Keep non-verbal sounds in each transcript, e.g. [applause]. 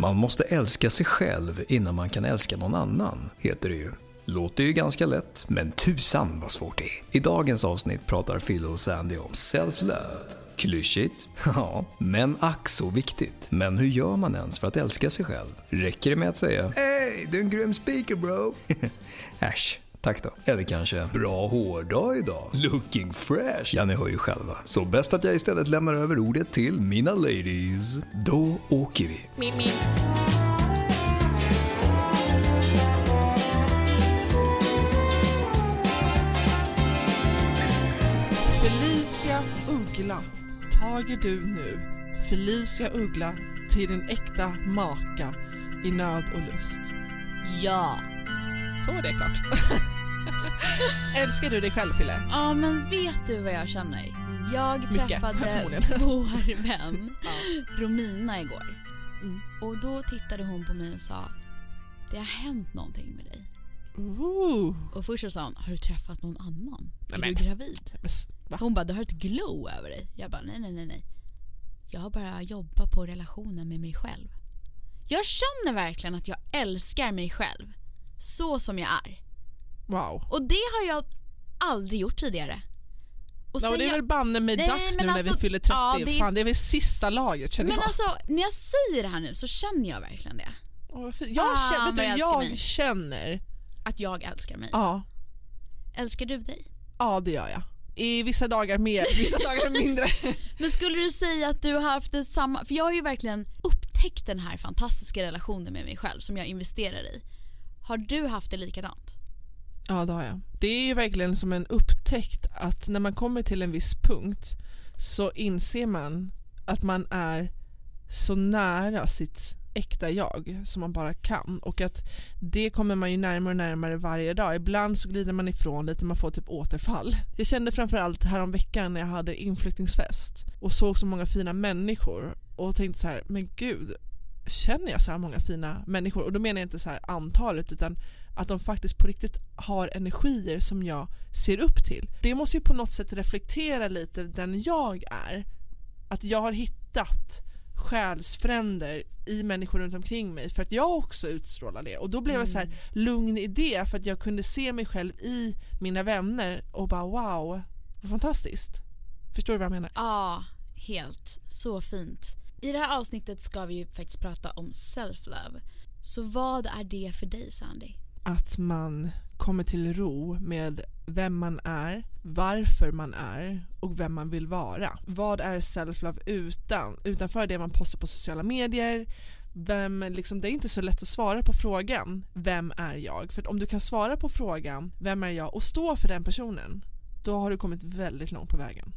Man måste älska sig själv innan man kan älska någon annan, heter det ju. Låter ju ganska lätt, men tusan vad svårt det är. I dagens avsnitt pratar Phil och Sandy om self-love. Klyschigt? [laughs] Ja, men ack så viktigt. Men hur gör man ens för att älska sig själv? Räcker det med att säga “Hey, du är en grym speaker bro”? [laughs] Äsch. Tack då. Eller kanske “Bra hårdag idag. Looking fresh”. Ja, ni hör ju själva. Så bäst att jag istället lämnar över ordet till mina ladies. Då åker vi. Felicia Uggla, tager du nu Felicia Uggla till din äkta maka i nöd och lust? Ja. Så är det klart. [laughs] Älskar du dig själv Fille? Ja, men vet du vad jag känner? Jag Mycket, träffade [laughs] vår vän [laughs] Romina igår. Mm. Och då tittade hon på mig och sa Det har hänt någonting med dig. Ooh. Och först så sa hon Har du träffat någon annan? Är Nej, du gravid? Va? Hon bara Du har ett glow över dig. Jag bara nej, nej, nej, nej. Jag har bara jobbat på relationen med mig själv. Jag känner verkligen att jag älskar mig själv. Så som jag är. Wow. Och det har jag aldrig gjort tidigare. Och och det är väl banne mig dags men nu när alltså, vi fyller 30. ja, det är- Fan, det är väl sista laget känner Men jag. alltså, när jag säger det här nu så känner jag verkligen det. Fint. jag, Fan, känner, jag jag känner, Att jag älskar mig. ja, Älskar du dig? ja det gör jag. I vissa dagar mer, vissa [laughs] dagar mindre. Men skulle du säga att du har haft det samma... För jag har ju verkligen upptäckt den här fantastiska relationen med mig själv som jag investerar i. Har du haft det likadant? Ja, det har jag. Det är ju verkligen som en upptäckt att när man kommer till en viss punkt så inser man att man är så nära sitt äkta jag som man bara kan och att det kommer man ju närmare och närmare varje dag. Ibland så glider man ifrån lite, man får typ återfall. Jag kände framförallt härom veckan när jag hade inflyttningsfest och såg så många fina människor och tänkte så här, men gud, känner jag så här många fina människor? Och då menar jag inte så antalet utan att de faktiskt på riktigt har energier som jag ser upp till. Det måste ju på något sätt reflektera lite den jag är. Att jag har hittat själsfränder i människor runt omkring mig för att jag också utstrålar det och då blev jag så här lugn i det för att jag kunde se mig själv i mina vänner och bara wow, vad fantastiskt. Förstår du vad jag menar? Ja, helt. Så fint. I det här avsnittet ska vi ju faktiskt prata om self-love. Så vad är det för dig, Sandy? att man kommer till ro med vem man är, varför man är och vem man vill vara. Vad är self-love utan? Utanför det man postar på sociala medier. Vem, liksom, det är inte så lätt att svara på frågan vem är jag? För att om du kan svara på frågan vem är jag och stå för den personen då har du kommit väldigt långt på vägen.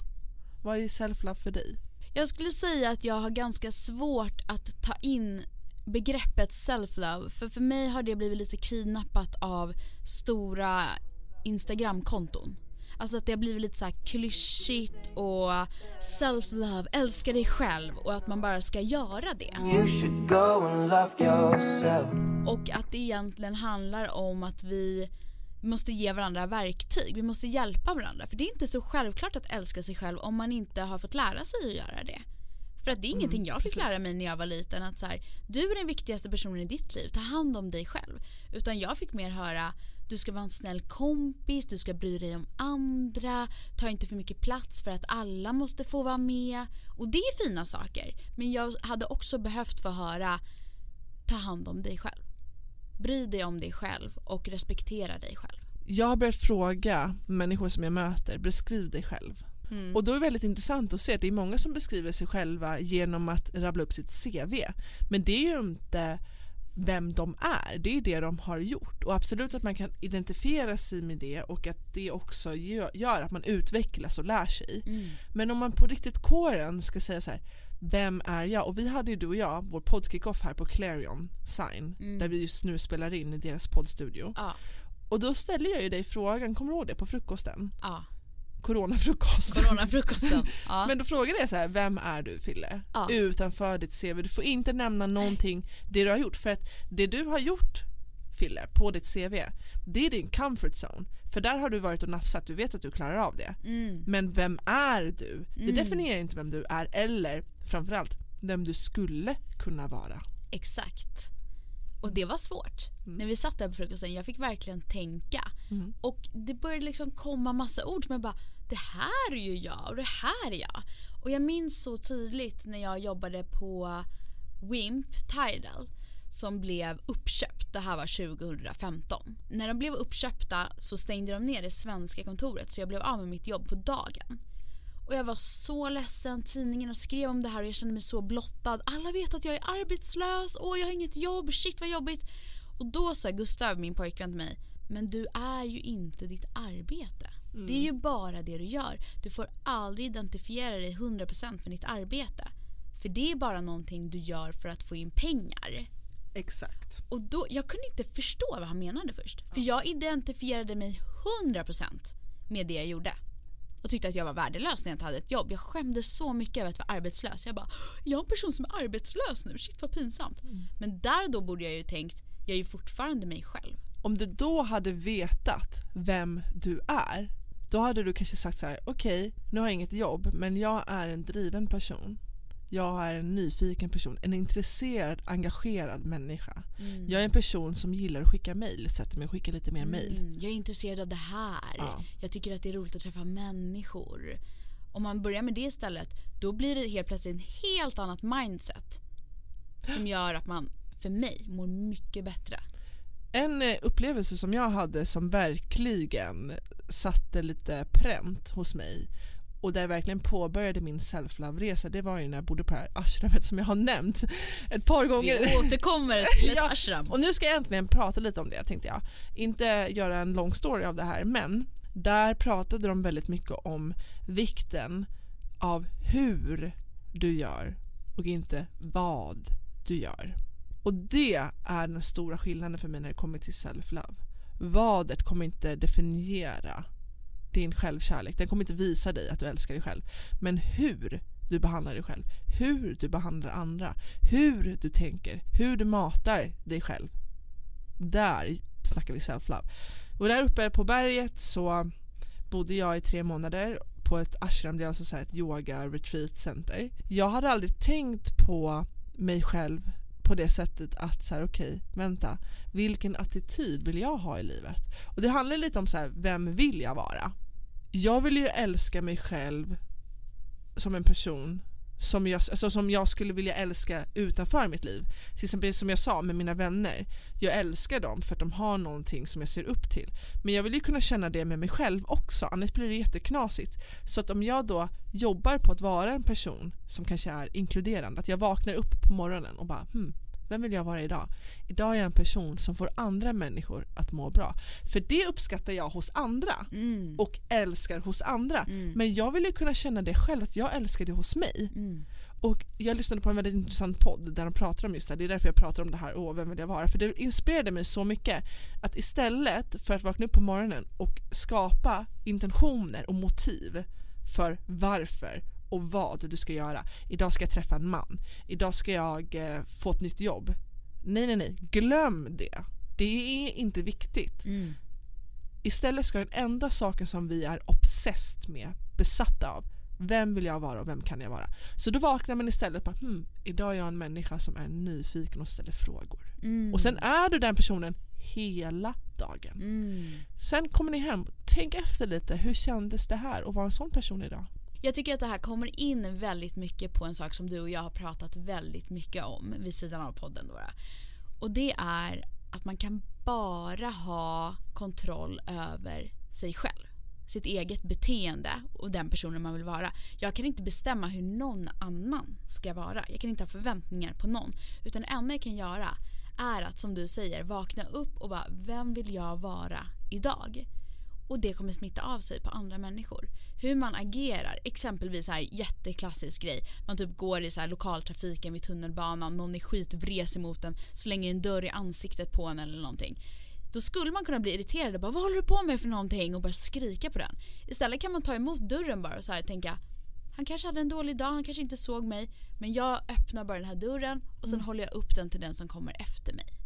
Vad är self-love för dig? Jag skulle säga att jag har ganska svårt att ta in begreppet self-love för för mig har det blivit lite kidnappat av stora Instagram-konton. Alltså att det har blivit lite så här klyschigt och self-love, älska dig själv och att man bara ska göra det. You should go and love yourself. Och att det egentligen handlar om att vi måste ge varandra verktyg. Vi måste hjälpa varandra. För det är inte så självklart att älska sig själv om man inte har fått lära sig att göra det. För att det är ingenting jag fick precis. lära mig när jag var liten. Att så här, du är den viktigaste personen i ditt liv. Ta hand om dig själv. Utan jag fick mer höra du ska vara en snäll kompis, du ska bry dig om andra, ta inte för mycket plats för att alla måste få vara med. Och det är fina saker. Men jag hade också behövt få höra ta hand om dig själv. Bry dig om dig själv och respektera dig själv. Jag har börjat fråga människor som jag möter, beskriv dig själv. Mm. Och då är det väldigt intressant att se att det är många som beskriver sig själva genom att rabbla upp sitt CV. Men det är ju inte vem de är, det är det de har gjort. Och absolut att man kan identifiera sig med det och att det också gör, gör att man utvecklas och lär sig. Mm. Men om man på riktigt kåren ska säga så här, vem är jag? Och vi hade ju du och jag vår poddkickoff här på Clarion Sign Mm. där vi just nu spelar in i deras poddstudio. Ja, Och då ställde jag ju dig frågan, kommer du ihåg det på frukosten? ja. Coronafrukost. Coronafrukosten. [laughs] Ja. Men då frågade jag så här, vem är du Fille? Ja. Utanför ditt CV. Du får inte nämna någonting det du har gjort. För att det du har gjort Fille på ditt CV, det är din comfort zone. För där har du varit och nafsat, du vet att du klarar av det. Mm. Men vem är du? Det Mm. definierar inte vem du är eller framförallt vem du skulle kunna vara. Exakt. Och det var svårt. När vi satt där på frukosten, jag fick verkligen tänka. Mm. Och det började liksom komma massa ord som jag bara, det här är ju jag och det här är jag. Och jag minns så tydligt när jag jobbade på Wimp Tidal som blev uppköpt. Det här var 2015. När de blev uppköpta så stängde de ner det svenska kontoret så jag blev av med mitt jobb på dagen. Och jag var så ledsen. Tidningen skrev om det här och jag kände mig så blottad. Alla vet att jag är arbetslös. Åh, jag har inget jobb. Shit vad jobbigt. Och då sa Gustav, min pojkvän till mig, men du är ju inte ditt arbete. Det är ju bara det du gör. Du får aldrig identifiera dig 100% med ditt arbete. För det är bara någonting du gör för att få in pengar. Exakt. Och då, jag kunde inte förstå vad han menade först. För jag identifierade mig 100% med det jag gjorde. Och tyckte att jag var värdelös när jag inte hade ett jobb. Jag skämdes så mycket över att vara arbetslös. Jag bara, jag är en person som är arbetslös nu. Shit vad pinsamt. Men där då borde jag ju tänkt, jag är ju fortfarande mig själv. Om du då hade vetat vem du är, då hade du kanske sagt så här: okej, nu har jag inget jobb, men jag är en driven person. Jag är en nyfiken person, en intresserad, engagerad människa. Jag är en person som gillar att skicka mejl, sätter mig och skickar lite mer mejl. Mm, jag är intresserad av det här. Ja. Jag tycker att det är roligt att träffa människor. Om man börjar med det istället, då blir det helt plötsligt ett helt annat mindset. Som gör att man, för mig, mår mycket bättre. En eh, upplevelse som jag hade som verkligen satte lite pränt hos mig och där jag verkligen påbörjade min self-love-resa det var ju när jag bodde på det här ashramet som jag har nämnt ett par gånger. Vi återkommer [laughs] till ett Ja, ashram. Och nu ska jag äntligen prata lite om det tänkte jag. Inte göra en lång story av det här men där pratade de väldigt mycket om vikten av hur du gör och inte vad du gör. Och det är den stora skillnaden för mig när det kommer till self-love. Vadet kommer inte definiera din självkärlek, den kommer inte visa dig att du älskar dig själv. Men hur du behandlar dig själv, hur du behandlar andra, hur du tänker, hur du matar dig själv. Där snackar vi self-love. Och där uppe på berget så bodde jag i tre månader på ett ashram, det är alltså så ett yoga retreat center. Jag hade aldrig tänkt på mig själv på det sättet att så här, okej, vänta, vilken attityd vill jag ha i livet? Och det handlar lite om så här, vem vill jag vara? Jag vill ju älska mig själv som en person som jag, alltså som jag skulle vilja älska utanför mitt liv. Till exempel som jag sa med mina vänner. Jag älskar dem för att de har någonting som jag ser upp till. Men jag vill ju kunna känna det med mig själv också, annars blir det jätteknasigt. Så att om jag då jobbar på att vara en person som kanske är inkluderande, att jag vaknar upp på morgonen och bara hmm, vem vill jag vara idag? Idag är jag en person som får andra människor att må bra. För det uppskattar jag hos andra Mm. och älskar hos andra. Mm. Men jag vill ju kunna känna det själv, att jag älskar det hos mig. Mm. Och jag lyssnade på en väldigt intressant podd där de pratar om just det här. Det är därför jag pratar om det här, åh vem vill jag vara? För det inspirerade mig så mycket att istället för att vakna upp på morgonen och skapa intentioner och motiv för varför och vad du ska göra. Idag ska jag träffa en man. Idag ska jag eh, få ett nytt jobb. Nej, nej, nej. Glöm det. Det är inte viktigt. Mm. Istället ska den enda saken som vi är obsessed med, besatta av, vem vill jag vara och vem kan jag vara? Så då vaknar man istället på hmm, idag är jag en människa som är nyfiken och ställer frågor. Mm. Och sen är du den personen hela dagen. Mm. Sen kommer ni hem, tänk efter lite, hur kändes det här att vara en sån person idag? Jag tycker att det här kommer in väldigt mycket på en sak som du och jag har pratat väldigt mycket om vid sidan av podden. Då. Och det är att man kan bara ha kontroll över sig själv. Sitt eget beteende och den personen man vill vara. Jag kan inte bestämma hur någon annan ska vara. Jag kan inte ha förväntningar på någon. Utan det enda jag kan göra är att som du säger vakna upp och bara vem vill jag vara idag? Och det kommer smitta av sig på andra människor. Hur man agerar, exempelvis här jätteklassisk grej. Man typ går i så här lokaltrafiken vid tunnelbanan, någon är skitvres emot en, slänger en dörr i ansiktet på en eller någonting. Då skulle man kunna bli irriterad och bara vad håller du på med för någonting och bara skrika på den. Istället kan man ta emot dörren bara och så här tänka han kanske hade en dålig dag, han kanske inte såg mig men jag öppnar bara den här dörren och sen håller jag upp den till den som kommer efter mig.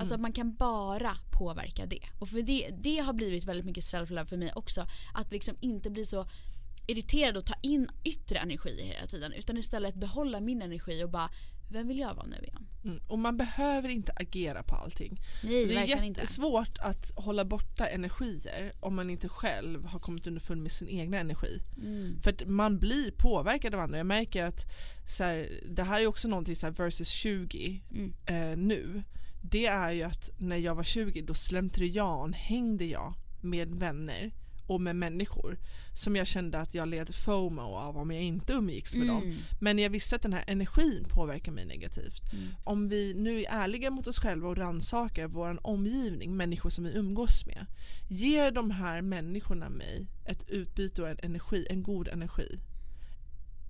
Alltså man kan bara påverka det. Och för det, det har blivit väldigt mycket self-love för mig också. Att liksom inte bli så irriterad och ta in yttre energi hela tiden utan istället behålla min energi och bara vem vill jag vara nu igen? Mm. Och man behöver inte agera på allting. Nej, Det är inte. jättesvårt att hålla borta energier om man inte själv har kommit underfund med sin egna energi. Mm. För att man blir påverkad av andra. Jag märker att så här, det här är också någonting så versus 20 Mm. eh, nu. Det är ju att när jag var 20 då slentrian hängde jag med vänner och med människor som jag kände att jag led FOMO av om jag inte umgicks med dem. Mm. Men jag visste att den här energin påverkar mig negativt. Mm. Om vi nu är ärliga mot oss själva och rannsakar vår omgivning, människor som vi umgås med. Ger de här människorna mig ett utbyte och en energi, en god energi?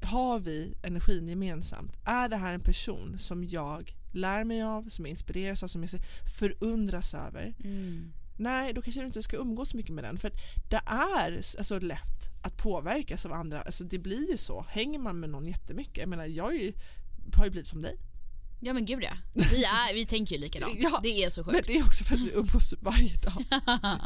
Har vi energin gemensamt? Är det här en person som jag lär mig av, som jag inspireras av, som jag förundras över? Mm. Nej, då kanske du inte ska umgås så mycket med den. För det är alltså lätt att påverkas av andra. Alltså det blir ju så. Hänger man med någon jättemycket. Jag menar, jag är ju, har ju blivit som dig. Ja men gud ja. Vi, är, vi tänker ju likadant. [laughs] Ja, det är så Men sjukt. det är också för att vi umgås varje dag. [laughs]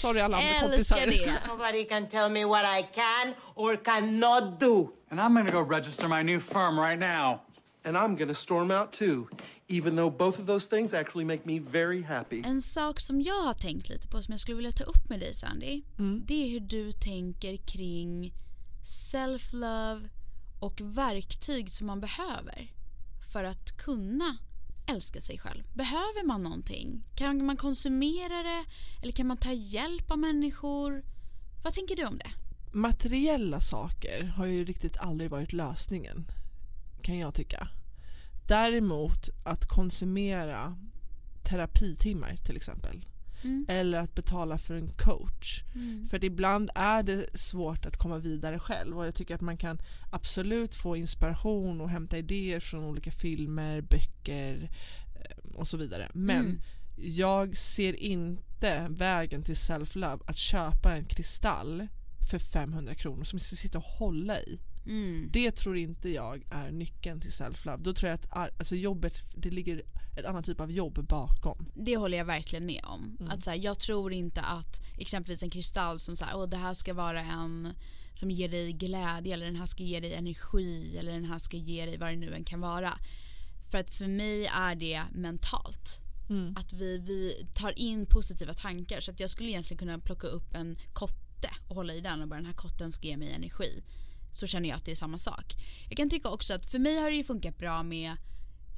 Sorry alla andra kompisar. Älskar det. Nobody can tell me what I can or cannot do. And I'm gonna go register my new firm right now. And I'm gonna storm out too, even though both of those things actually make me very happy. En sak som jag har tänkt lite på som jag skulle vilja ta upp med dig Sandy. Det är hur du tänker kring self-love och verktyg som man behöver för att kunna älska sig själv. Behöver man någonting? Kan man konsumera det? Eller kan man ta hjälp av människor? Vad tänker du om det? Materiella saker har ju riktigt aldrig varit lösningen. Kan jag tycka. Däremot att konsumera terapitimmar till exempel. Mm. Eller att betala för en coach. Mm. För ibland är det svårt att komma vidare själv och jag tycker att man kan absolut få inspiration och hämta idéer från olika filmer, böcker eh, och så vidare. Men Mm. jag ser inte vägen till self-love att köpa en kristall för 500 kronor som jag ska sitta och hålla i. Mm. Det tror inte jag är nyckeln till self-love. Då tror jag att alltså jobbet, det ligger ett annat typ av jobb bakom. Det håller jag verkligen med om. Mm. Att så här, jag tror inte att exempelvis en kristall som så här, Åh, det här ska vara en som ger dig glädje eller den här ska ge dig energi eller den här ska ge dig vad det nu än kan vara. För att för mig är det mentalt. Mm. Att vi, vi tar in positiva tankar så att jag skulle egentligen kunna plocka upp en kotte och hålla i den och bara den här kotten ska ge mig energi. Så känner jag att det är samma sak. Jag kan tycka också att för mig har det ju funkat bra med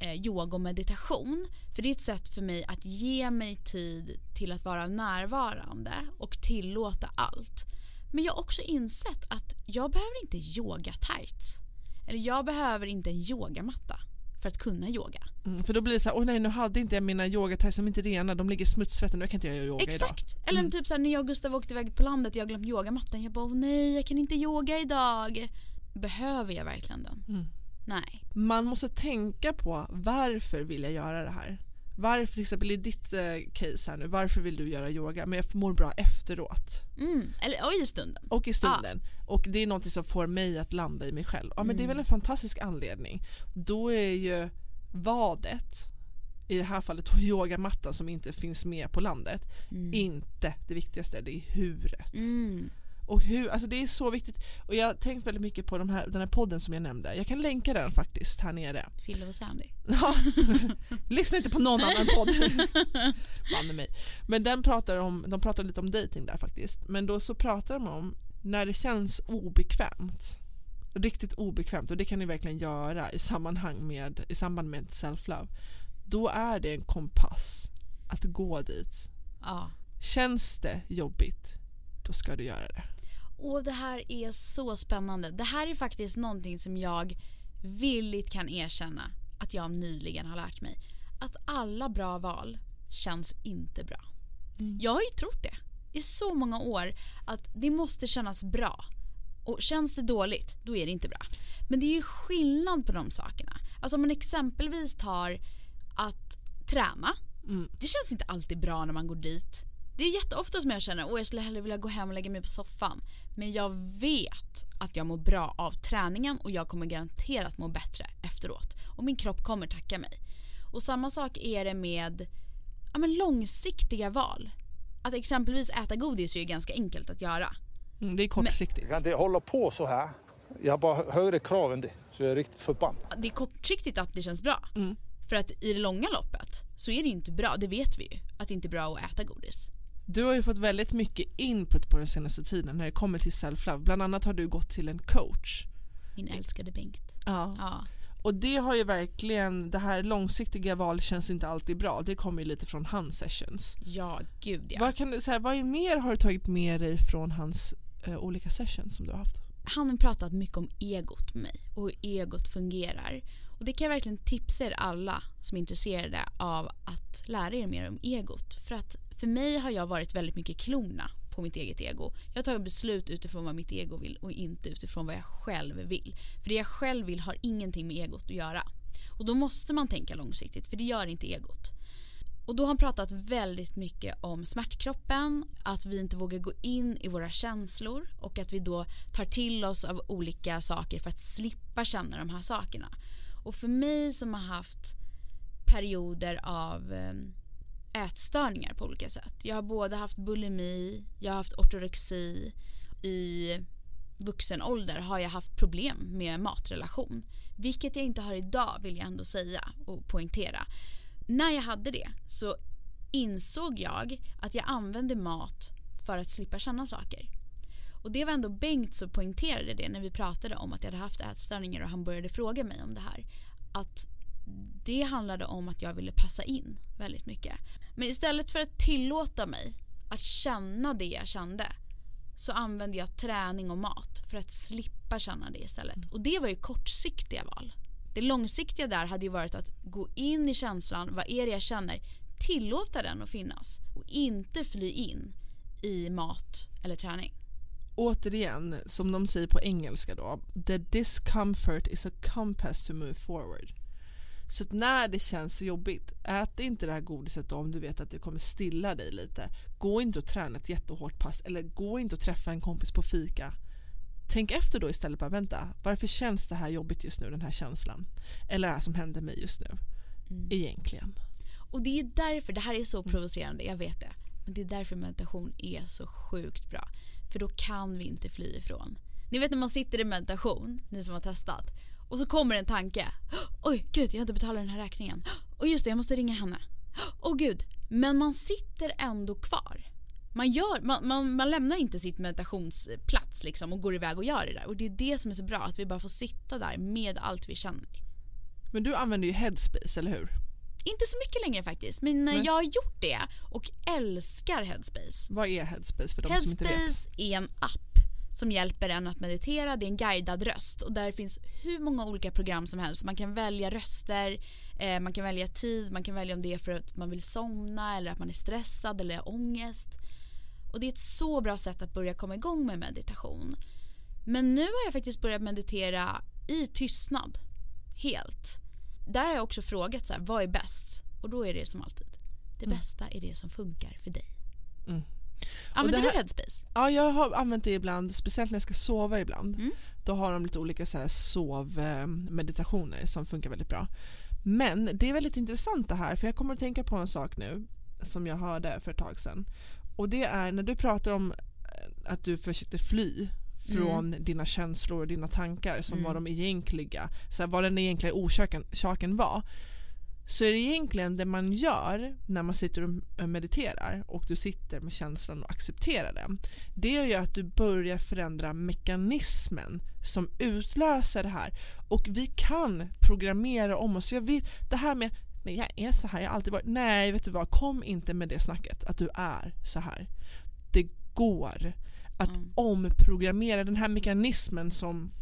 eh, yoga och meditation. För det är ett sätt för mig att ge mig tid till att vara närvarande och tillåta allt. Men jag har också insett att jag behöver inte yoga tights. Eller jag behöver inte en yogamatta för att kunna yoga. Mm, för då blir det så här, åh nej nu hade inte jag mina yogatajs som inte är rena, de ligger smutsvätten, nu kan inte jag göra yoga idag. Exakt. Eller typ såhär när jag och Gustav åkte iväg på landet och jag glömt yogamattan. Jag bara, åh nej jag kan inte yoga idag. Behöver jag verkligen den? Mm. Nej. Man måste tänka på varför vill jag göra det här? Varför till exempel i ditt eh, case här nu, varför vill du göra yoga? Men jag mår bra efteråt Mm. Eller oj i stunden. och i stunden. Och det är något som får mig att landa i mig själv. Ja men det är väl en fantastisk anledning. Då är ju vadet, i det här fallet [laughs] yogamattan som inte finns med på landet, inte det viktigaste, det är huret. Och hur, alltså det är så viktigt. Och jag har tänkt väldigt mycket på de här, den här podden som jag nämnde. Jag kan länka den faktiskt här nere. Fille och Sandy. Ja. [laughs] Lyssna inte på någon annan podd. [laughs] Banne mig. Men den pratar om, de pratar lite om dating där faktiskt. Men då så pratar de om när det känns obekvämt. Riktigt obekvämt och det kan ni verkligen göra i, sammanhang med, i samband med self-love. Då är det en kompass att gå dit. Ja. Känns det jobbigt, då ska du göra det. Och det här är så spännande. Det här är faktiskt någonting som jag villigt kan erkänna att jag nyligen har lärt mig. Att alla bra val känns inte bra. Jag har ju trott det i så många år att det måste kännas bra. Och känns det dåligt, då är det inte bra. Men det är ju skillnad på de sakerna. Alltså om man exempelvis tar att träna. Det känns inte alltid bra när man går dit. Det är jätteofta som jag känner att jag skulle hellre vilja gå hem och lägga mig på soffan. Men jag vet att jag mår bra av träningen och jag kommer garanterat må bättre efteråt. Och min kropp kommer tacka mig. Och samma sak är det med ja, men långsiktiga val. Att exempelvis äta godis är ju ganska enkelt att göra. Mm, det är kortsiktigt. Jag kan inte hålla på så här. Jag har bara högre krav än det. Så jag är riktigt förbannad. Det är kortsiktigt att det känns bra. Mm. För att i det långa loppet så är det inte bra, det vet vi ju. Att det inte är bra att äta godis. Du har ju fått väldigt mycket input på den senaste tiden när det kommer till self-love. Bland annat har du gått till en coach. Min älskade Bengt. Ja. Ja. Och det har ju verkligen, det här långsiktiga val känns inte alltid bra. Det kommer ju lite från hans sessions. Ja, gud ja. Vad, kan du, så här, vad är mer har du tagit med dig från hans eh, olika sessions som du har haft? Han har pratat mycket om egot med mig och hur egot fungerar. Och det kan jag verkligen tipsa er alla som är intresserade av att lära er mer om egot. För att för mig har jag varit väldigt mycket klona på mitt eget ego. Jag har tagit beslut utifrån vad mitt ego vill och inte utifrån vad jag själv vill. För det jag själv vill har ingenting med egot att göra. Och då måste man tänka långsiktigt för det gör inte egot. Och då har han pratat väldigt mycket om smärtkroppen, att vi inte vågar gå in i våra känslor och att vi då tar till oss av olika saker för att slippa känna de här sakerna. Och för mig som har haft perioder av eh, ätstörningar på olika sätt. Jag har både haft bulimi, jag har haft ortorexi. I vuxen ålder har jag haft problem med matrelation. Vilket jag inte har idag vill jag ändå säga och poängtera. När jag hade det så insåg jag att jag använde mat för att slippa känna saker. Och det var ändå Bengt som poängterade det när vi pratade om att jag hade haft ätstörningar och han började fråga mig om det här. Att det handlade om att jag ville passa in väldigt mycket. Men istället för att tillåta mig att känna det jag kände så använde jag träning och mat för att slippa känna det istället. Och det var ju kortsiktiga val. Det långsiktiga där hade ju varit att gå in i känslan, vad är det jag känner? Tillåta den att finnas och inte fly in i mat eller träning. Återigen, som de säger på engelska då, the discomfort is a compass to move forward. Så att när det känns så jobbigt, ät inte det här godiset om du vet att det kommer stilla dig lite. Gå inte och träna ett jättehårt pass eller gå inte och träffa en kompis på fika. Tänk efter då istället, bara vänta, varför känns det här jobbigt just nu, den här känslan? Eller det här som händer mig just nu, egentligen. Och det är ju därför, det här är så provocerande, jag vet det. Men det är därför meditation är så sjukt bra. För då kan vi inte fly ifrån. Ni vet när man sitter i meditation, ni som har testat. Och så kommer en tanke. Oj, gud, jag har inte betalat den här räkningen. Och just det, jag måste ringa henne. Åh gud. Men man sitter ändå kvar. Man, gör, man, man, man lämnar inte sitt meditationsplats liksom och går iväg och gör det där. Och det är det som är så bra, att vi bara får sitta där med allt vi känner. Men du använder ju headspace, eller hur? Inte så mycket längre faktiskt, men Nej. jag har gjort det och älskar Headspace. Vad är headspace för de som inte vet? Headspace är en app som hjälper en att meditera. Det är en guidad röst och där finns hur många olika program som helst. Man kan välja röster, eh, man kan välja tid, man kan välja om det är för att man vill somna eller att man är stressad eller har ångest. Och det är ett så bra sätt att börja komma igång med meditation. Men nu har jag faktiskt börjat meditera i tystnad. Helt. Där har jag också frågat så här, vad är bäst? Och då är det som alltid. Det bästa är det som funkar för dig. Mm. Använder här- du Headspace? Ja, jag har använt det ibland, speciellt när jag ska sova ibland. Mm. Då har de lite olika så här sovmeditationer som funkar väldigt bra. Men det är väldigt intressant det här, för jag kommer att tänka på en sak nu som jag hörde för ett tag sedan. Och det är när du pratar om eh, att du försökte fly från dina känslor och dina tankar som Mm. var de egentliga, så här, vad den egentliga orsaken saken var så är det egentligen det man gör när man sitter och mediterar och du sitter med känslan och accepterar den. Det gör ju att du börjar förändra mekanismen som utlöser det här och vi kan programmera om oss. Jag vill, det här med nej jag är så här, jag har alltid varit, nej vet du vad, kom inte med det snacket att du är så här. Det går att Mm. omprogrammera den här mekanismen som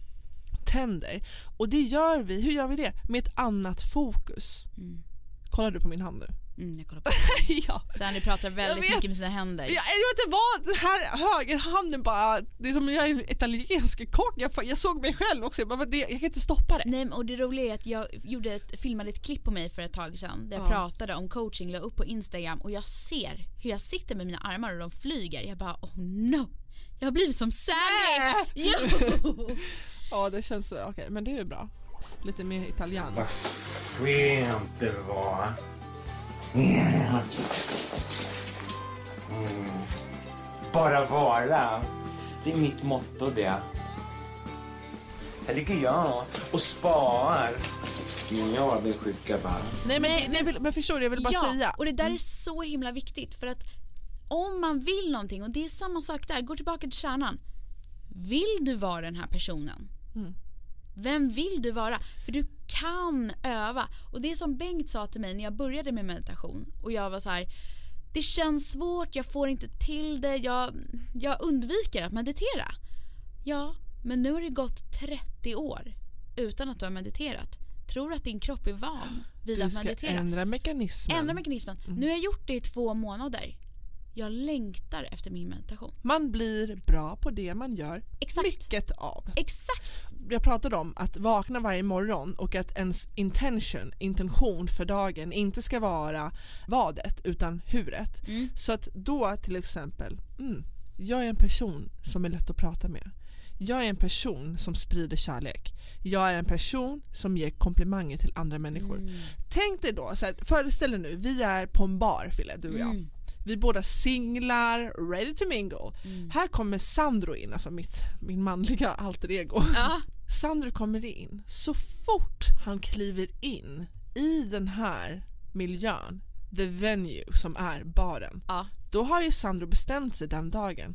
tänder och det gör vi, hur gör vi det? Med ett annat fokus. Mm. Kollar du på min hand nu? Mm, jag kollar på [laughs] ja. Sandy pratar väldigt vet. mycket med sina händer. Jag, jag vet inte vad, den här högerhanden bara, det är som jag är en italiensk kock, jag, jag såg mig själv också, jag, bara, det, jag kan inte stoppa det. Nej, och det roliga är att jag gjorde ett, filmade ett klipp på mig för ett tag sedan där jag Ja. pratade om coaching, la upp på Instagram och jag ser hur jag sitter med mina armar och de flyger. Jag bara oh no, jag har blivit som Sandy! Jo! [laughs] Ja det känns, okej men det är bra. Lite mer italian. Skönt det var. Mm. Bara vara. Det är mitt motto det. Här ligger jag och sparar mina avundsjuka barn. Nej men, Nej, nej, men, men förstår du, jag vill bara ja, säga. och det där är så himla viktigt för att om man vill någonting och det är samma sak där, gå tillbaka till kärnan. Vill du vara den här personen? Mm. Vem vill du vara? För du kan öva. Och det som Bengt sa till mig när jag började med meditation och jag var så här det känns svårt, jag får inte till det, jag, jag undviker att meditera. Ja, men nu har det gått 30 år utan att du har mediterat. Tror du att din kropp är van vid Du att ska meditera? ändra mekanismen. Ändra mekanismen. Mm. Nu har jag gjort det i två månader. Jag längtar efter min meditation. Man blir bra på det man gör Exakt. mycket av. Exakt. Jag pratade om att vakna varje morgon och att ens intention, intention för dagen inte ska vara vadet utan huret. Mm. Så att då till exempel, mm, jag är en person som är lätt att prata med. Jag är en person som sprider kärlek. Jag är en person som ger komplimanger till andra människor. Mm. Tänk dig då, så här, föreställ dig nu, vi är på en bar Fille, du och jag. Mm. Vi båda singlar, ready to mingle. Mm. Här kommer Sandro in, alltså mitt, min manliga alter ego. Ja. [laughs] Sandro kommer in. Så fort han kliver in i den här miljön, the venue som är baren, Ja. då har ju Sandro bestämt sig den dagen.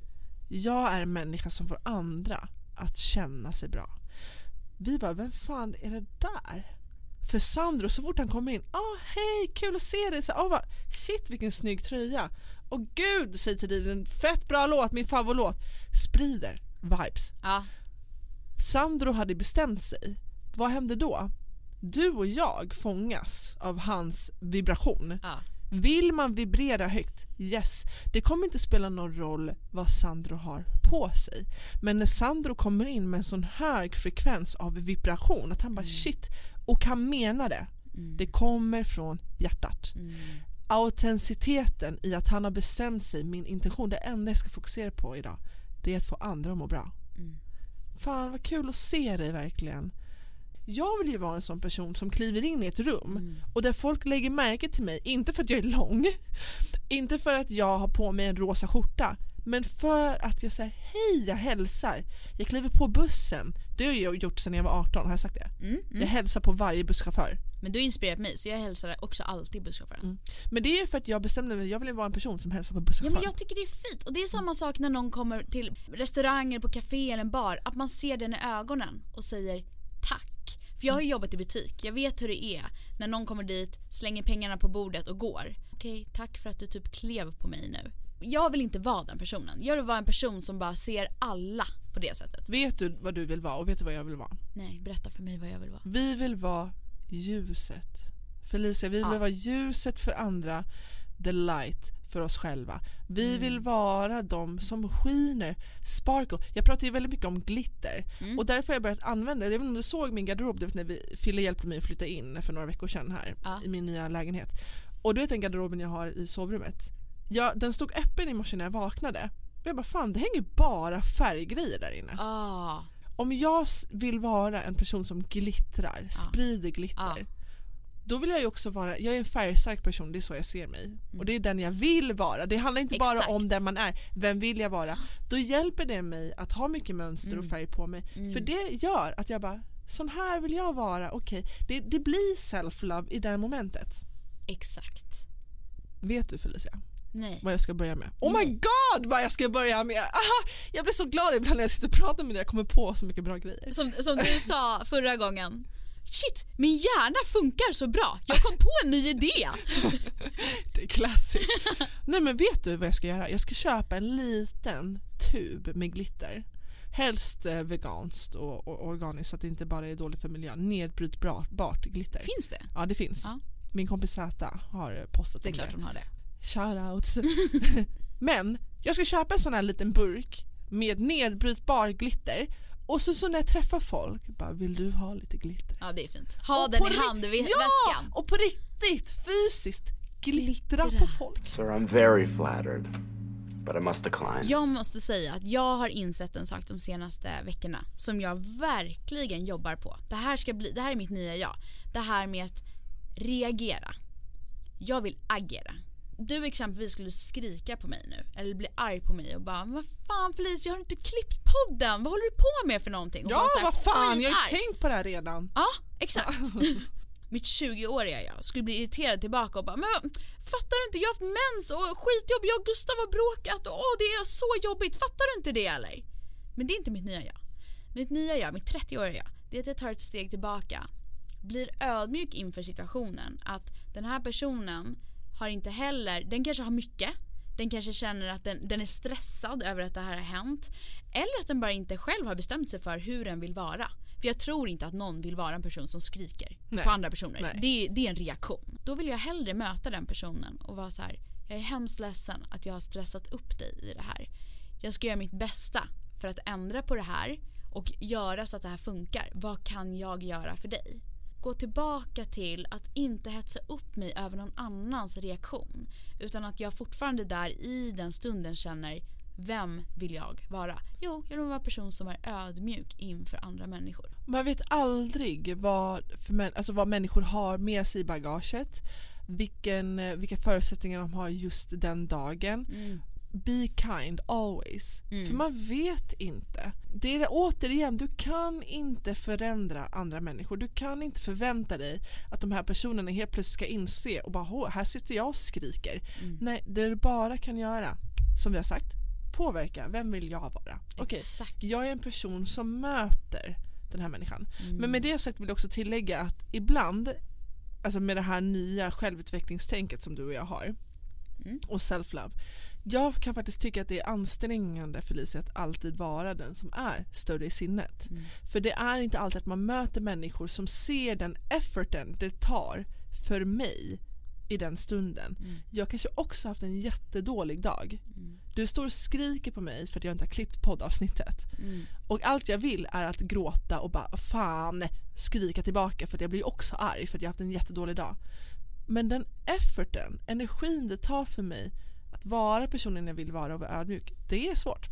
Jag är en människa som får andra att känna sig bra. Vi bara, vem fan är det där? För Sandro, så fort han kommer in, ah hej, kul att se dig. Så, oh, bara, Shit vilken snygg tröja. Och gud, säger till dig, en fett bra låt, min favoritlåt. Sprider vibes. Ja. Sandro hade bestämt sig. Vad händer då? Du och jag fångas av hans vibration. Ja. Vill man vibrera högt? Yes. Det kommer inte spela någon roll vad Sandro har på sig. Men när Sandro kommer in med en sån hög frekvens av vibration att han bara shit och han menar det. Det kommer från hjärtat. Autenticiteten i att han har bestämt sig, min intention, det enda jag ska fokusera på idag det är att få andra att må bra. Fan vad kul att se dig verkligen. Jag vill ju vara en sån person som kliver in i ett rum och där folk lägger märke till mig, inte för att jag är lång, [laughs] inte för att jag har på mig en rosa skjorta, men för att jag säger hej, jag hälsar. Jag kliver på bussen, det har jag gjort sedan jag var 18, har jag sagt det? Mm, Jag mm. hälsar på varje busschaufför. Men du har inspirerat mig så jag hälsar också alltid busschauffören. Mm. Men det är ju för att jag bestämde mig, jag vill vara en person som hälsar på Ja, busschauffören. men jag tycker det är fint. Och det är samma sak när någon kommer till restaurang eller på café eller en bar. Att man ser den i ögonen och säger tack. För jag har ju jobbat i butik. Jag vet hur det är när någon kommer dit, slänger pengarna på bordet och går. Okej, tack för att du typ klev på mig nu. Jag vill inte vara den personen. Jag vill vara en person som bara ser alla på det sättet. Vet du vad du vill vara och vet du vad jag vill vara? Nej, berätta för mig vad jag vill vara. Vi vill vara ljuset. Felicia, vi vill Ja. vara ljuset för andra, the light för oss själva. Vi Mm. vill vara de som skiner, sparkle. Jag pratar ju väldigt mycket om glitter Mm. och därför har jag börjat använda, jag vet inte om du såg min garderob du vet, när vi, Fille hjälpte mig att flytta in för några veckor sedan här Ja. i min nya lägenhet. Och du vet den garderoben jag har i sovrummet? Ja, den stod öppen i morse när jag vaknade och jag bara fan det hänger bara färggrejer där inne. Ah, Om jag vill vara en person som glittrar, sprider glitter Ja. då vill jag ju också vara, jag är en färgstark person, det är så jag ser mig. Och det är den jag vill vara. Det handlar inte bara Mm. Exakt. om den man är, vem vill jag vara? Då hjälper det mig att ha mycket mönster Mm. och färg på mig. För det gör att jag bara, sån här vill jag vara, okej. Det, det blir self-love i det momentet. exakt. Vet du Felicia, Nej. vad jag ska börja med? Oh my Nej. god vad jag ska börja med! Aha, jag blir så glad ibland när jag sitter och pratar med dig, jag kommer på så mycket bra grejer. Som, som du sa förra gången. Shit, min hjärna funkar så bra. Jag kom på en ny idé. [laughs] Det är classic. Nej men vet du vad jag ska göra? Jag ska köpa en liten tub med glitter. Helst eh, veganskt och, och organiskt så att det inte bara är dåligt för miljön. Nedbrytbart glitter. Finns det? Ja det finns. Ja. Min kompis Zäta har eh, postat Det är klart hon har det. Shoutouts. [laughs] men jag ska köpa en sån här liten burk med nedbrytbar glitter och så, så när jag träffar folk, bara vill du ha lite glitter? Ja, det är fint. Ha Och den på i handväskan. Ja! Och på riktigt, fysiskt glittra Glittra. på folk. Sir, I'm very flattered, but I must decline. Jag måste säga att jag har insett en sak de senaste veckorna som jag verkligen jobbar på. Det här, ska bli, det här är mitt nya jag. Det här med att reagera. Jag vill agera. Du exempelvis skulle skrika på mig nu eller bli arg på mig och bara vad fan Felicia jag har inte klippt podden, vad håller du på med för någonting? Och Ja, här vad fan, jag har ju tänkt på det här redan. Ja, exakt. [laughs] Mitt 20-åriga jag skulle bli irriterad tillbaka och bara men fattar du inte, jag har haft mens och skitjobb, jag och Gustav har bråkat och åh, det är så jobbigt, fattar du inte det eller? Men det är inte mitt nya jag. Mitt nya jag, mitt 30-åriga jag, det är att jag tar ett steg tillbaka. Blir ödmjuk inför situationen. Att den här personen har inte heller, den kanske har mycket. Den kanske känner att den, den är stressad över att det här har hänt. Eller att den bara inte själv har bestämt sig för hur den vill vara. För jag tror inte att någon vill vara en person som skriker Nej. på andra personer. Det, det är en reaktion. Då vill jag hellre möta den personen och vara så här. Jag är hemskt ledsen att jag har stressat upp dig i det här. Jag ska göra mitt bästa för att ändra på det här och göra så att det här funkar. Vad kan jag göra för dig? Gå tillbaka till att inte hetsa upp mig över någon annans reaktion utan att jag fortfarande där i den stunden känner vem vill jag vara? Jo, jag vill vara en person som är ödmjuk inför andra människor. Man vet aldrig vad, för alltså vad människor har med sig i bagaget, vilken, eh, vilka förutsättningar de har just den dagen. Be kind always. Mm. För man vet inte. Det är det, återigen, du kan inte förändra andra människor. Du kan inte förvänta dig att de här personerna helt plötsligt ska inse och bara "Åh, här sitter jag och skriker. Mm. Nej, det du bara kan göra, som vi har sagt, påverka. Vem vill jag vara? Okej, Exakt. jag är en person som möter den här människan. Mm. Men med det sagt vill jag också tillägga att ibland, alltså med det här nya självutvecklingstänket som du och jag har Mm. och self-love. Jag kan faktiskt tycka att det är ansträngande Felicia att alltid vara den som är större i sinnet. Mm. För det är inte alltid att man möter människor som ser den efforten det tar för mig i den stunden. Mm. Jag kanske också haft en jättedålig dag. Du står och skriker på mig för att jag inte har klippt poddavsnittet. Mm. Och allt jag vill är att gråta och bara fan skrika tillbaka för att jag blir också arg för att jag har haft en jättedålig dag. Men den efforten, energin det tar för mig att vara personen jag vill vara och vara ödmjuk, det är svårt.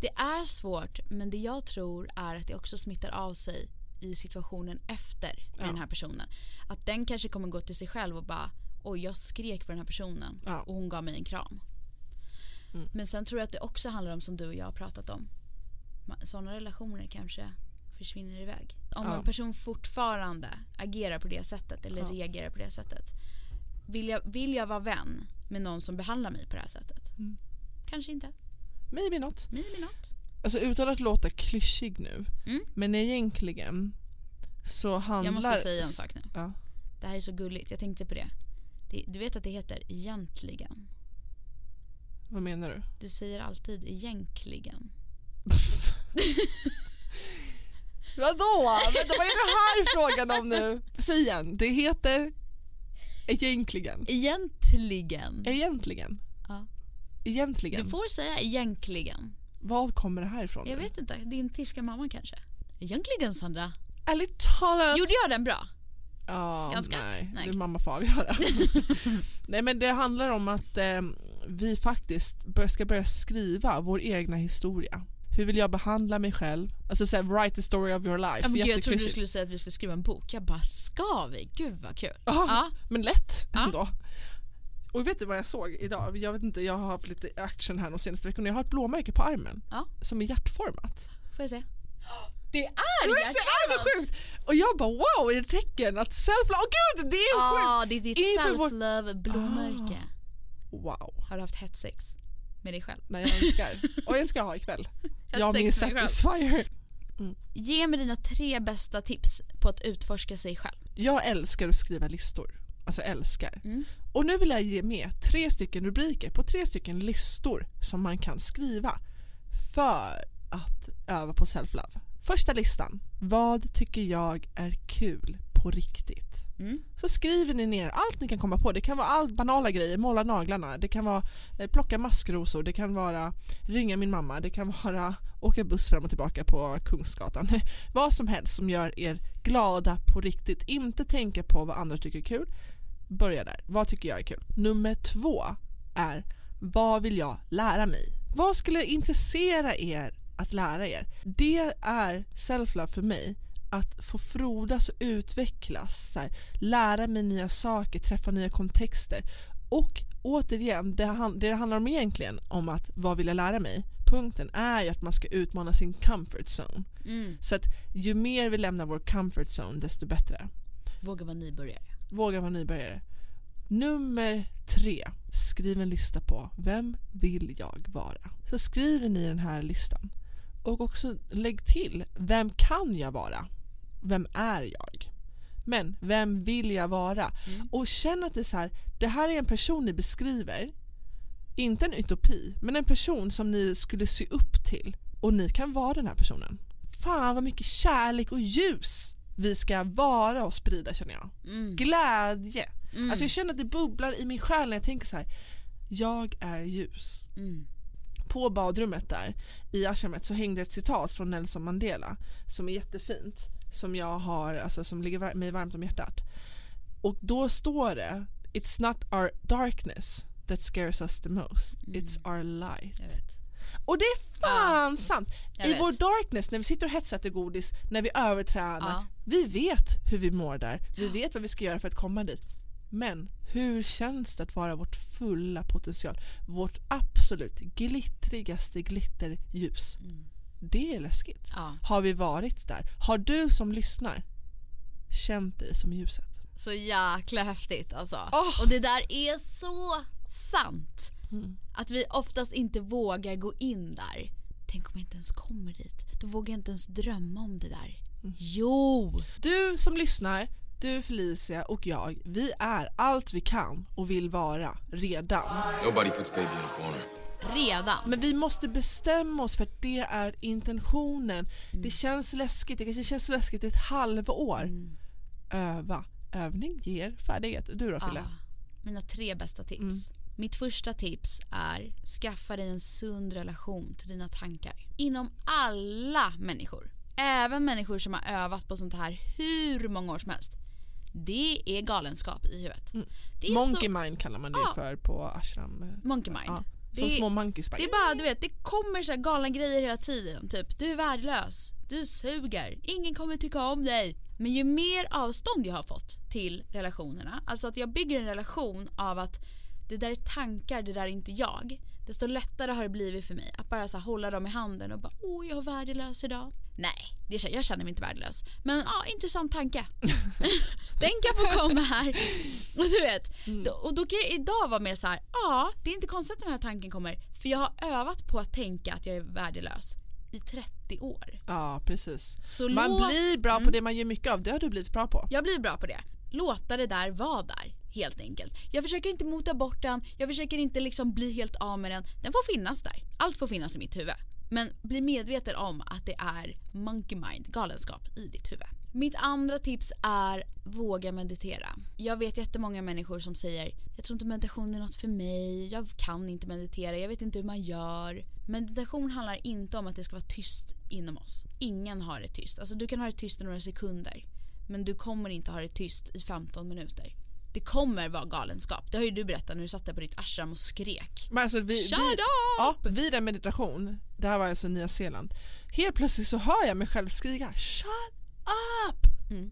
Det är svårt men det jag tror är att det också smittar av sig i situationen efter Ja. den här personen. Att den kanske kommer gå till sig själv och bara oj jag skrek på den här personen Ja. och hon gav mig en kram. Mm. Men sen tror jag att det också handlar om som du och jag har pratat om. Sådana relationer kanske försvinner iväg. Om Ja. en person fortfarande agerar på det sättet eller Ja. reagerar på det sättet. Vill jag, vill jag vara vän med någon som behandlar mig på det här sättet? Mm. Kanske inte. Maybe not. Maybe not. Alltså utan att låta klyschig nu, Mm. men egentligen så handlar... Jag måste säga en sak nu. Ja. Det här är så gulligt. Jag tänkte på det. det. Du vet att det heter egentligen. Vad menar du? Du säger alltid egentligen. [laughs] [laughs] Vadå? Vänta, vad är det här frågan om nu? Säg igen. Det heter egentligen. Egentligen. Egentligen. Ja. Egentligen. Du får säga egentligen. Var kommer det här ifrån? Jag nu? vet inte. Din tyska mamma kanske. Egentligen Sandra. Ärligt talat. Gjorde jag den bra? Ja, Ganska? Nej, Nej. det mamma får avgöra. [laughs] nej men det handlar om att eh, vi faktiskt ska börja skriva vår egna historia. Hur vill jag behandla mig själv? Alltså såhär, write the story of your life. Ja, men jag trodde du skulle säga att vi skulle skriva en bok. Jag bara, ska vi? Gud vad kul. Ja, Ja. men lätt Ja. ändå. Och vet du vad jag såg idag? Jag vet inte, jag har haft lite action här de senaste veckorna. Jag har ett blåmärke på armen Ja. som är hjärtformat. Får jag se? Det är är det sjukt? Och jag bara wow, är det tecken att self-love, åh gud det är Ja, sjukt! det är ditt self-love blåmärke. Wow. Har du haft hett sex med dig själv? Nej jag önskar. Och jag ska ha ikväll. Hett Jag min. Satisfyer. Ge mig dina tre bästa tips på att utforska sig själv. Jag älskar att skriva listor. Alltså älskar. Mm. Och nu vill jag ge med tre stycken rubriker på tre stycken listor som man kan skriva för att öva på self-love. Första listan. Vad tycker jag är kul på riktigt? Mm. Så skriver ni ner allt ni kan komma på. Det kan vara allt banala grejer, måla naglarna, det kan vara eh, plocka maskrosor, det kan vara ringa min mamma, det kan vara åka buss fram och tillbaka på Kungsgatan. [laughs] vad som helst som gör er glada på riktigt. Inte tänka på vad andra tycker är kul. Börja där. Vad tycker jag är kul? Nummer två är vad vill jag lära mig? Vad skulle intressera er att lära er? Det är self-love för mig att få frodas och utvecklas, så här, lära mig nya saker, träffa nya kontexter, Och återigen, det, han, det handlar om egentligen om att vad vill jag lära mig? Punkten är ju att man ska utmana sin comfort zone. Mm. Så att ju mer vi lämnar vår comfort zone desto bättre. Våga vara nybörjare. Våga vara nybörjare. Nummer tre. Skriv en lista på vem vill jag vara? Så skriver ni den här listan. Och också lägg till vem kan jag vara? Vem är jag? Men vem vill jag vara? Och känn att det är så här, det här är en person ni beskriver. Inte en utopi, men en person som ni skulle se upp till. Och ni kan vara den här personen. Fan vad mycket kärlek och ljus vi ska vara och sprida känner jag. Mm. Glädje. Alltså jag känner att det bubblar i min själ när jag tänker så här. Jag är ljus. Mm. På badrummet där i ashramet så hängde ett citat från Nelson Mandela som är jättefint. Som jag har, alltså som ligger mig varmt om hjärtat. Och då står det It's not our darkness that scares us the most. It's our light. Och det är fan sant! jag I vet. vår darkness, när vi sitter och hetsar till godis, när vi övertränar, Ja. vi vet hur vi mår där, vi vet vad vi ska göra för att komma dit. Men hur känns det att vara vårt fulla potential? Vårt absolut glittrigaste glitterljus. Det är läskigt. Ja. Har vi varit där? Har du som lyssnar känt dig som ljuset? Så jäkla häftigt alltså. Åh. Och det där är så sant. Mm. Att vi oftast inte vågar gå in där. Tänk om jag inte ens kommer dit. Då vågar jag inte ens drömma om det där. Mm. Jo! Du som lyssnar, du Felicia och jag, vi är allt vi kan och vill vara redan. Nobody puts baby in a corner. Redan. Men vi måste bestämma oss för att det är intentionen. Det känns läskigt, det kanske känns läskigt ett halvår. Öva. Övning ger färdighet. Du då Fille? Ah, mina tre bästa tips. Mm. Mitt första tips är skaffa dig en sund relation till dina tankar. Inom alla människor. Även människor som har övat på sånt här hur många år som helst. Det är galenskap i huvudet. Det är Monkey så, mind kallar man det Ja. för på ashram. Monkey mind. Ja. Som är- små monkeys bara. Det är bara, du vet, det kommer så här galna grejer hela tiden. Typ, du är värdelös, du suger, ingen kommer tycka om dig. Men ju mer avstånd jag har fått till relationerna, alltså att jag bygger en relation av att det där är tankar, det där är inte jag. Desto lättare har det blivit för mig att bara så hålla dem i handen och bara åh jag är värdelös idag. Nej, det, jag känner mig inte värdelös. Men ja, intressant tanke. [laughs] Den kan få komma här. Och [laughs] du vet, då, och då kan jag idag vara mer så här, ja det är inte konstigt att den här tanken kommer för jag har övat på att tänka att jag är värdelös i 30 år. Ja, precis. Så man låt- blir bra på Mm. det man gör mycket av. Det har du blivit bra på. Jag blir bra på det. Låta det där vara där, helt enkelt. Jag försöker inte mota bort den, jag försöker inte liksom bli helt av med den. Den får finnas där. Allt får finnas i mitt huvud. Men bli medveten om att det är monkey mind, galenskap, i ditt huvud. Mitt andra tips är våga meditera. Jag vet jättemånga människor som säger jag tror inte meditation är något för mig, jag kan inte meditera, jag vet inte hur man gör. Meditation handlar inte om att det ska vara tyst inom oss. Ingen har det tyst. Alltså du kan ha det tyst i några sekunder. Men du kommer inte ha det tyst i 15 minuter. Det kommer vara galenskap. Det har ju du berättat när du satt där på ditt ashram och skrek. Men alltså vi, Shut vi, up! Ja, vid en meditation, det här var alltså Nya Zeeland, helt plötsligt så hör jag mig själv skrika Shut up! Mm.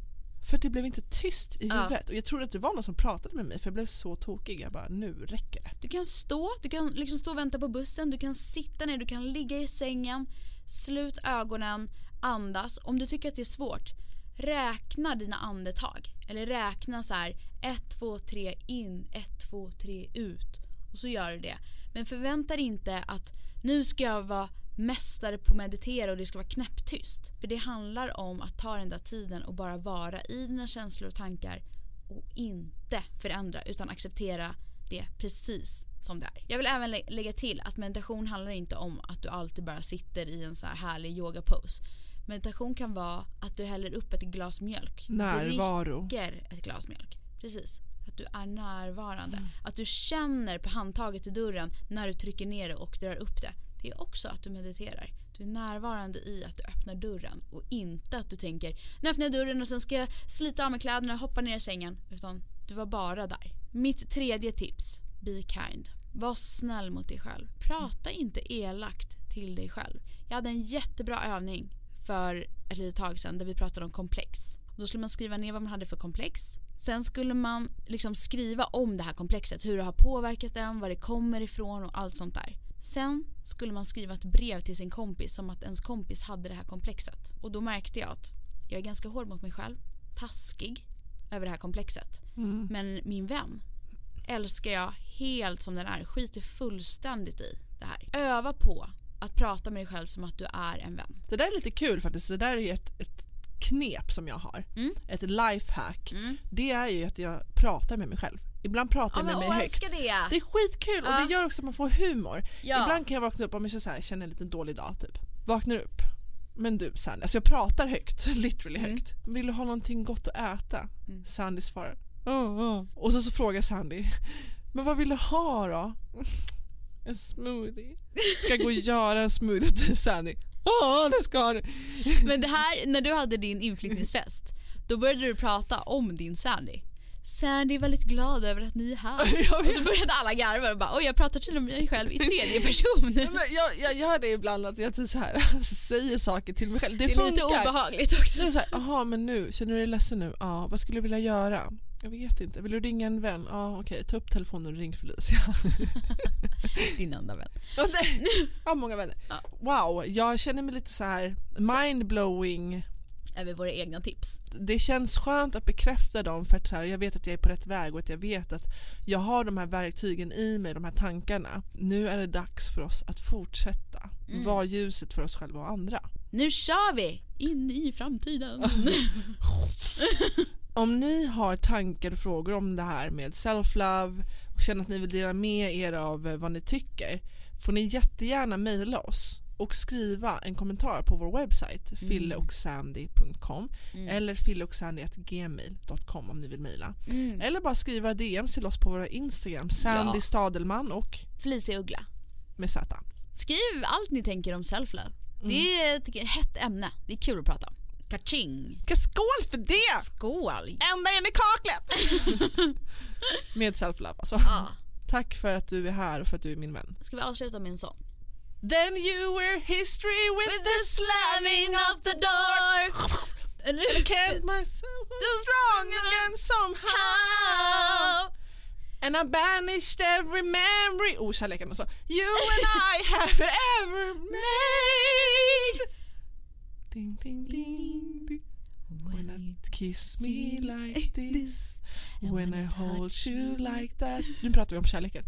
För det blev inte tyst i Ja. huvudet och jag trodde att det var någon som pratade med mig för jag blev så tokig. Jag bara, nu räcker det. Du kan stå, du kan liksom stå och vänta på bussen, du kan sitta ner, du kan ligga i sängen, slut ögonen, andas. Om du tycker att det är svårt, räkna dina andetag. Eller räkna så här 1, 2, 3 in, 1, 2, 3 ut. Och så gör du det. Men förvänta dig inte att nu ska jag vara mästare på att meditera och det ska vara knäpptyst. För det handlar om att ta den där tiden och bara vara i dina känslor och tankar och inte förändra utan acceptera det precis som det är. Jag vill även lä- lägga till att meditation handlar inte om att du alltid bara sitter i en så här härlig yoga-pose. Meditation kan vara att du häller upp ett glas mjölk. Närvaro. Dricker ett glas mjölk. Precis. Att du är närvarande. Att du känner på handtaget till dörren när du trycker ner det och drar upp det. Det är också att du mediterar. Du är närvarande i att du öppnar dörren och inte att du tänker nu öppnar jag dörren och sen ska jag slita av mig kläderna och hoppa ner i sängen. Utan du var bara där. Mitt tredje tips, be kind. Var snäll mot dig själv. Prata inte elakt till dig själv. Jag hade en jättebra övning för ett litet tag sedan där vi pratade om komplex. Då skulle man skriva ner vad man hade för komplex. Sen skulle man liksom skriva om det här komplexet, hur det har påverkat en, var det kommer ifrån och allt sånt där. Sen skulle man skriva ett brev till sin kompis som att ens kompis hade det här komplexet. Och då märkte jag att jag är ganska hård mot mig själv, taskig över det här komplexet. Mm. Men min vän älskar jag helt som den är, skiter fullständigt i det här. Öva på att prata med dig själv som att du är en vän. Det där är lite kul faktiskt. Det där är ett, ett knep som jag har. Mm. Ett lifehack. Mm. Det är ju att jag pratar med mig själv. Ibland pratar jag med mig högt. det! Det är skitkul Ja. och det gör också att man får humor. Ja. Ibland kan jag vakna upp om jag så här, känner en liten dålig dag typ. Vaknar upp. Men du Sandy, alltså jag pratar högt, [laughs] literally Mm. högt. Vill du ha någonting gott att äta? Mm. Sandy svarar. "Ja, ja." Och så, så frågar Sandy, [laughs] men vad vill du ha då? En smoothie. Ska gå och göra en smoothie till Sandy? Ja, det ska du. Men det här, när du hade din inflyttningsfest, då började du prata om din Sandy. Sandy är väldigt glad över att ni är här. [laughs] Och så började alla garva och bara oj jag pratar till mig själv i tredje person. Men jag, jag gör det ibland att jag typ så här, [laughs] säger saker till mig själv. Det, Det är funkar. lite obehagligt Så också. Jaha men nu, känner du dig ledsen nu? Ja, vad skulle du vilja göra? Jag vet inte, vill du ringa en vän? Ja okej, ta upp telefonen och ring Felicia. [laughs] Din enda vän. Ja, Jag har många vänner. Ja. Wow, jag känner mig lite så här mindblowing. Över våra egna tips. Det känns skönt att bekräfta dem för att här, jag vet att jag är på rätt väg och att jag vet att jag har de här verktygen i mig, de här tankarna. Nu är det dags för oss att fortsätta Mm. vara ljuset för oss själva och andra. Nu kör vi! In i framtiden. [laughs] Om ni har tankar och frågor om det här med self-love och känner att ni vill dela med er av eh, vad ni tycker får ni jättegärna mejla oss och skriva en kommentar på vår webbsajt filleochsandy.com Mm. eller filleochsandy.gmail.com om ni vill mejla. Mm. Eller bara skriva DMs till oss på våra Instagram, Sandy Ja. Stadelman och Felicia Uggla. med Z. Skriv allt ni tänker om self-love. Mm. Det är ett hett ämne. Det är kul att prata om. Kaching! Skål för det! Skål! Ända in i kaklet! [laughs] med self-love alltså. Ja. Tack för att du är här och för att du är min vän. Ska vi avsluta med en sång? Then you were history with, With the slamming of the door I can't myself strong again somehow And I banished every memory Oh kärleken alltså You and I have ever [laughs] made Ding ding ding kiss me like this When I hold you like that. Nu pratar vi om kärleken.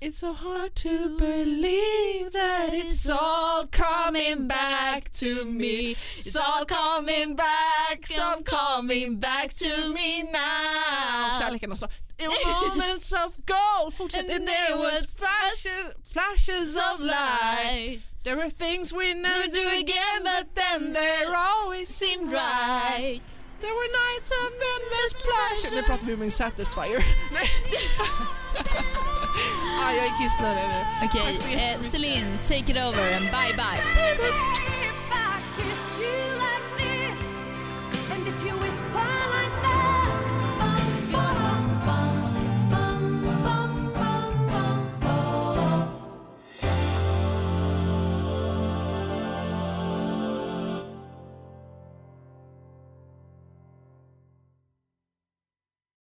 It's so hard to believe that it's all coming back to me. It's all coming back, some coming back to me now. Kärleken alltså. [laughs] In moments of gold. Fortsätt. And there was flashes, flashes of light. There were things we never do again But then there always Seemed right There were nights of endless pleasure Nu pratar vi om min Satisfyer [laughs] Nej. [laughs] ah, Jag är kissnödig nu Okej, Tack så eh. Celine, take it over and bye bye.